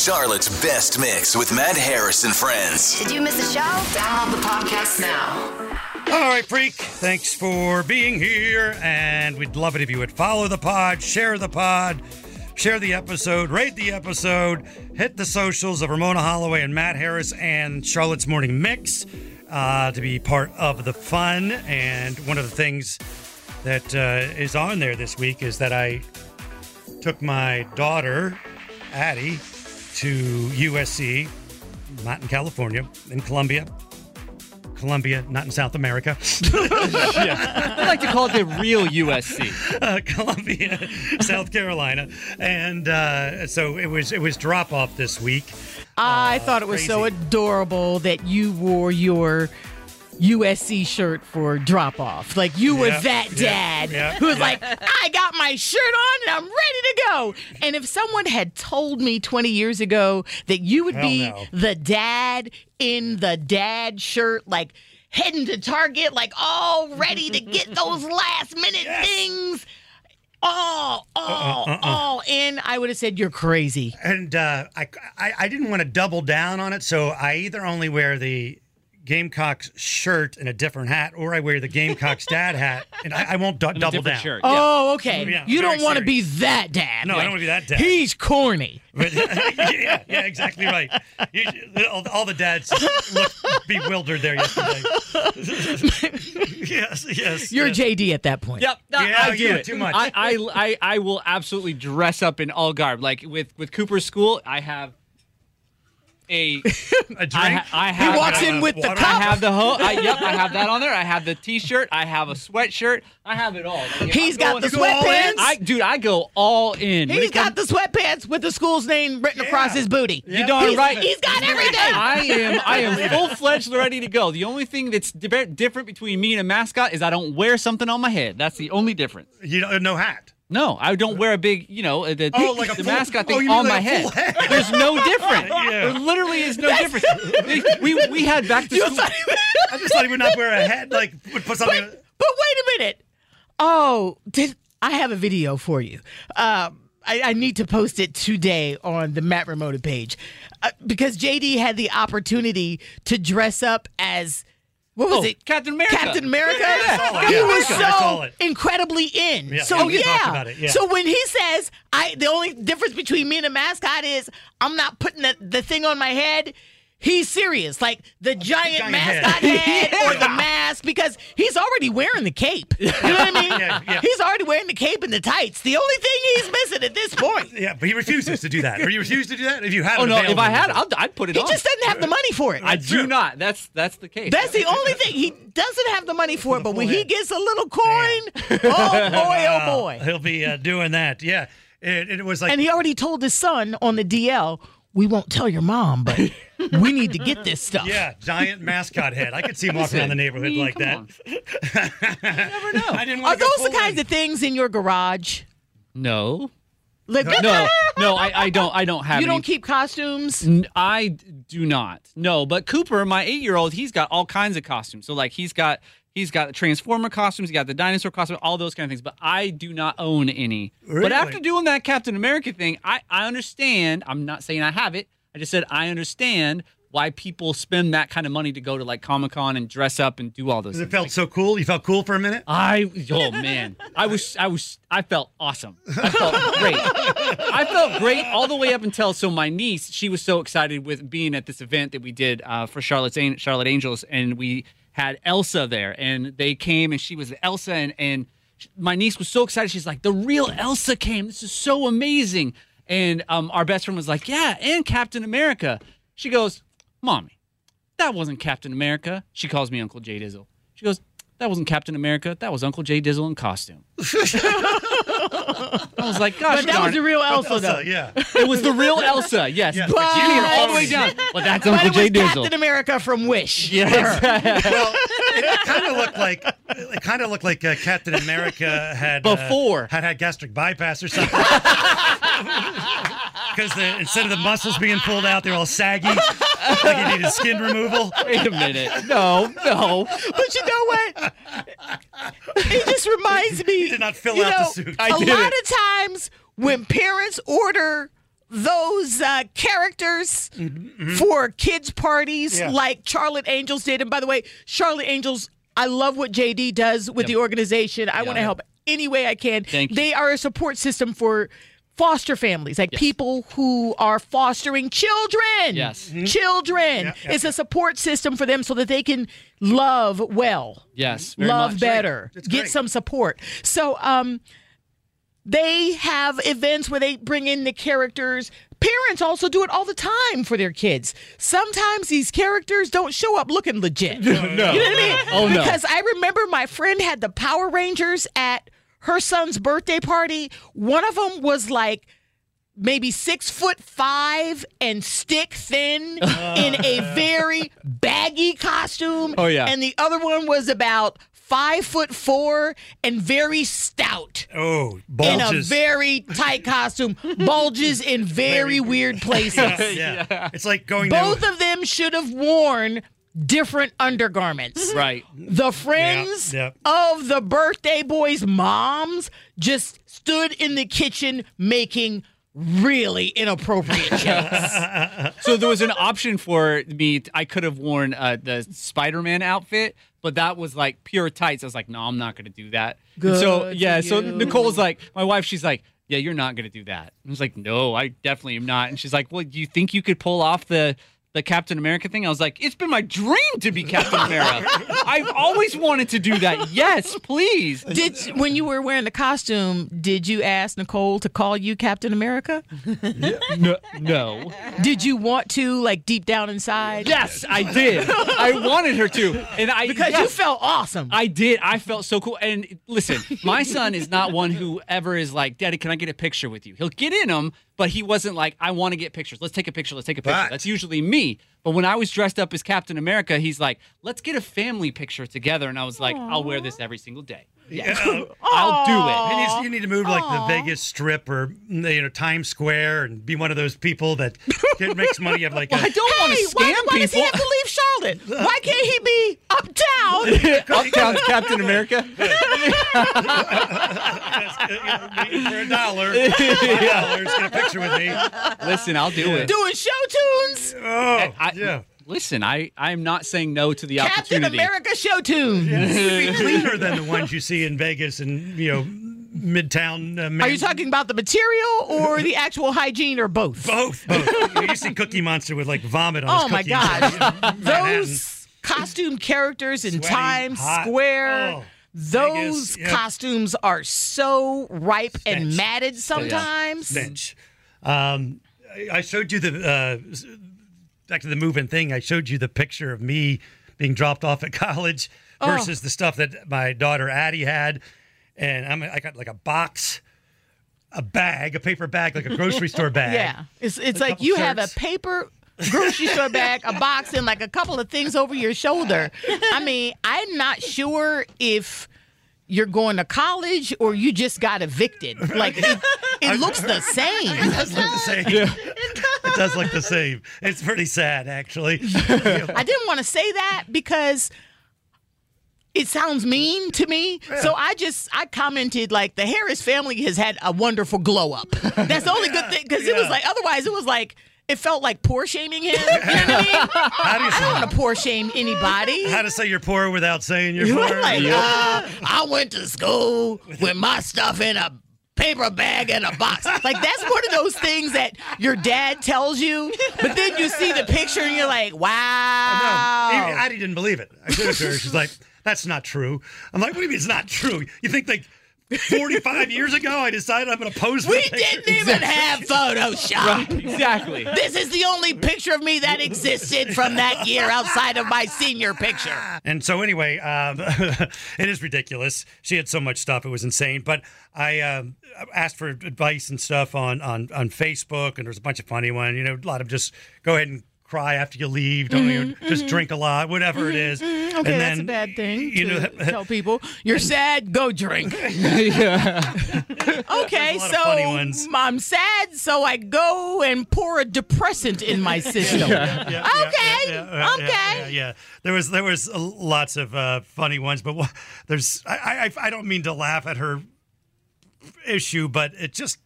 Charlotte's best mix with Matt Harris and friends. Did you miss a show? Download the podcast now. All right, freak. Thanks for being here, and we'd love it if you would follow the pod, share the pod, share the episode, rate the episode, hit the socials of Ramona Holloway and Matt Harris and Charlotte's Morning Mix uh, to be part of the fun. And one of the things that uh, is on there this week is that I took my daughter, Addie, to USC, not in California, in Columbia. Columbia, not in South America. I like to call it the real USC. uh, Columbia, South Carolina, and uh, so it was it was drop off this week. I Uh, thought it was so adorable that you wore your USC shirt for drop off. Like you were that dad who was like, I got my shirt on and I'm ready to go. And if someone had told me 20 years ago that you would Hell be no. the dad in the dad shirt, like heading to Target, like all ready to get those last minute Yes. things. All, all, uh-uh. all in. I would have said you're crazy. And uh, I, I I didn't want to double down on it, so I either only wear the Gamecocks shirt and a different hat, or I wear the Gamecocks dad hat, and I, I won't du- And a double different down. shirt. Oh, okay. Mm, yeah, you don't want to be that dad. No, I don't wanna be that dad. He's corny. But- yeah, yeah, exactly right. You, all, all the dads looked bewildered there yesterday. yes, yes. You're yes. JD at that point. Yep, no, Yeah, I do it. too much. I, I, I, I will absolutely dress up in all garb. Like with with Cooper's school, I have a. A drink. I, ha- I have. walks in with the cup. I have the ho. I, yep, I have that on there. I have the T-shirt. I have a sweatshirt. I have it all. Like, if He's I'm got the You go all in? sweatpants. I, dude, I go all in. He's it comes- got the sweatpants with the school's name written across his booty. You darn he's, right. He's got everything. I am I am full fledged ready to go. The only thing that's different between me and a mascot is I don't wear something on my head. That's the only difference. You don't no hat. No, I don't wear a big, you know, the, Oh, like the full- mascot oh, thing mean on like my head. head. There's no difference. Yeah. There literally is no difference. we we had back to school. I just thought he would not wear a hat. Like would put something. But, but wait a minute. Oh, did I have a video for you? Um, I, I need to post it today on the Matt Ramona page uh, because JD had the opportunity to dress up as what was Oh, it? Captain America. Captain America. Yeah, yeah, I saw it. He Yeah, was so incredibly in. Yeah, so yeah, yeah. about it, yeah. So when he says, "I," the only difference between me and a mascot is I'm not putting the, the thing on my head. He's serious, like the giant, giant head. mascot head, or the mask, because he's already wearing the cape. You know what I mean? Yeah, yeah. He's already wearing the cape and the tights. The only thing he's missing at this point, Yeah, but he refuses to do that. Or you refuse to do that if you had. Oh no! If I had, I'll, I'd put it on. he on. just doesn't have the money for it. I do true. not. That's that's the case. That's the only thing. He doesn't have the money for it, but when he gets a little coin, oh boy, oh Uh, boy. he'll be uh, doing that. Yeah, it, it was like And he already told his son on the DL, we won't tell your mom, but we need to get this stuff. yeah, giant mascot head. I could see him walking around the neighborhood I mean, like that. on. Never know. I didn't Are want to go those the kinds of things in your garage? No, Like, no, no. I, I don't. I don't have. You any- don't keep costumes? N- I d- do not. No, but Cooper, my eight-year-old, he's got all kinds of costumes. So like he's got he's got the Transformer costumes, he got the dinosaur costume, all those kind of things. But I do not own any. But after doing that Captain America thing, I I understand. I'm not saying I have it. I just said I understand why people spend that kind of money to go to like Comic Con and dress up and do all those. Things. It things. felt so cool. You felt cool for a minute. I oh man, I was I was I felt awesome. I felt great. I felt great all the way up until so my niece she was so excited with being at this event that we did uh, for Charlotte's Charlotte Angels and we had Elsa there and they came and she was Elsa and and my niece was so excited she's like the real Elsa came this is so amazing and um, our best friend was like yeah and Captain America she goes mommy that wasn't Captain America. She calls me Uncle Jay Dizzle. She goes, that wasn't Captain America. That was Uncle Jay Dizzle in costume. I was like, gosh, But that darn was the real Elsa, So, though. yeah. it was the real Elsa. Yes, Yes, but but you you were were all the way down. Well, that's But Uncle it was Jay Dizzle. Captain America from Wish. Yes. Well, it kind of looked like it kind of looked like uh, Captain America had uh, Before. had had gastric bypass or something. Because instead of the muscles being pulled out, they're all saggy, like he needed skin removal. Wait a minute. No, no. But you know what? It just reminds me. did not fill you out the suit. I a did A lot it. of times when parents order those uh, characters for kids' parties, Yeah. like Charlotte Angels did, and by the way, Charlotte Angels, I love what JD does with the organization. I want to help any way I can. Thank you. They are a support system for foster families, like people who are fostering children. Yes. Children. Yeah, yeah. It's a support system for them so that they can love well Yes. very love much. better, It's get great. some support. So, um, they have events where they bring in the characters. Parents also do it all the time for their kids. Sometimes these characters don't show up looking legit. No. You know what I mean? Oh, no. Because I remember my friend had the Power Rangers at her son's birthday party. One of them was like maybe six foot five and stick thin in a very baggy costume. Oh, yeah. And the other one was about five foot four and very stout. Oh, bulges. In a very tight costume, bulges in very weird places. yeah. It's like going Both to of them should have worn different undergarments. Right. The friends Yeah, of the birthday boys' moms just stood in the kitchen making really inappropriate jokes. So there was an option for me. I could have worn uh, the Spider-Man outfit, but that was like pure tights. I was like, no, I'm not going to do that. So yeah, for so. Nicole's like, my wife, she's like, yeah, you're not going to do that. I was like, no, I definitely am not. And she's like, well, do you think you could pull off the the Captain America thing? I was like, it's been my dream to be Captain America. I've always wanted to do that. Yes, please. did when you were wearing the costume, did you ask Nicole to call you Captain America? No, no. Did you want to like deep down inside? Yes, I did. I wanted her to, and I Because you felt awesome. I did. I felt so cool. And listen, my son is not one who ever is like, Daddy, can I get a picture with you? He'll get in them, but he wasn't like, I want to get pictures. Let's take a picture. Let's take a picture. But- That's usually me. But when I was dressed up as Captain America, he's like, let's get a family picture together. And I was like, I'll wear this every single day. Yeah. I'll do it. And you, you need to move to like the Vegas Strip or you know Times Square and be one of those people that get, makes money of like. I a, don't want Hey, to why, scam why does he have to leave Charlotte? Why can't he be uptown? Uptown's Captain America. for a dollar, five dollars, get a picture with me. Listen, I'll do it. Doing show tunes? Oh, I, yeah. Listen, I, I'm not saying no to the Captain opportunity. America show tunes. It'd be cleaner than the ones you see in Vegas and you know Midtown. Uh, Are you talking about the material or the actual hygiene or both? both? Both. You, you see Cookie Monster with like vomit on Oh his my cookies. gosh. Those costume characters in Sweaty, Times hot. Square. Oh, Those Vegas, yep. costumes are so ripe and matted sometimes. stench. Um, I- showed you the uh, back to the moving thing. I showed you the picture of me being dropped off at college Oh. versus the stuff that my daughter Addie had, and I'm, I got like a box, a bag, a paper bag, like a grocery store bag. Yeah. It's it's like you have a paper grocery store bag, a box, and like a couple of things over your shoulder. I mean, I'm not sure if you're going to college or you just got evicted. Like it, it looks the same. It does look the same. It does look the same. It's pretty sad, actually. I didn't want to say that because it sounds mean to me. So I just I commented like the Harris family has had a wonderful glow up. That's the only good thing because it was like otherwise it was like it felt like poor shaming him. You know what I mean? How do you I don't want to poor shame anybody. how to say you're poor without saying you're poor? like, uh, I went to school with my stuff in a paper bag and a box. Like that's one of those things that your dad tells you, but then you see the picture and you're like, wow. Addie didn't believe it. I it to her. She's like, "That's not true." I'm like, "What do you mean it's not true? You think like 45 years ago, I decided I'm going to pose for We the didn't even have Photoshop. exactly. This is the only picture of me that existed from that year outside of my senior picture. And so, anyway, um, it is ridiculous. She had so much stuff; it was insane. But I um, asked for advice and stuff on on on Facebook, and there's a bunch of funny ones. You know, a lot of just go ahead and cry after you leave. Don't you mm-hmm, just mm-hmm. drink a lot, whatever it mm-hmm, is. Okay, and that's then, a bad thing. You to know, tell people you're sad, go drink. Okay, There's a lot of funny so. I'm sad, so I go and pour a depressant in my system. Yeah, yeah, Okay, yeah, okay. Yeah. There was there was lots of uh, funny ones, but there's I, I I don't mean to laugh at her issue, but it just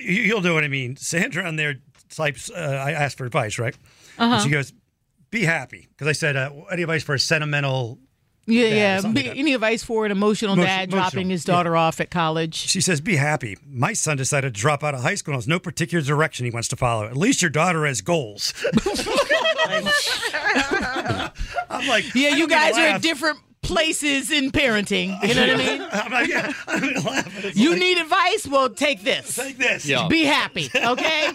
you'll know what I mean. Sandra on there types. Uh, I asked for advice, right? Uh-huh. And she goes, "Be happy," because I said, uh, "Any advice for a sentimental?" Yeah, Dad yeah. Be- like. Any advice for an emotional Emotion- dad dropping emotional, his yeah. daughter off at college? She says, "Be happy." My son decided to drop out of high school and has no particular direction he wants to follow. At least your daughter has goals. I'm like, Yeah, you don't mean to guys are at different places in parenting. You know what I mean? I'm like, yeah, I don't mean to laugh, but it's You like, need advice? Well, take this. like this. Yeah. Be happy, okay?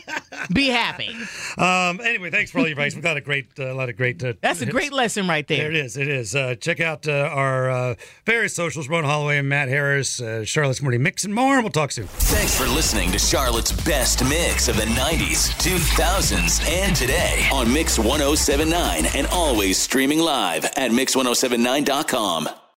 Be happy. Um, anyway, thanks for all your advice. We've got a great, uh, a lot of great. Uh, That's a hits. great lesson right There there. it is. It is. Uh, check out uh, our uh, various socials: Ron Holloway and Matt Harris, uh, Charlotte's Morning Mix, and more. And we'll talk soon. Thanks for listening to Charlotte's best mix of the 90s, 2000s, and today on Mix 1079 and always streaming live at Mix1079.com. Sportsnet.com.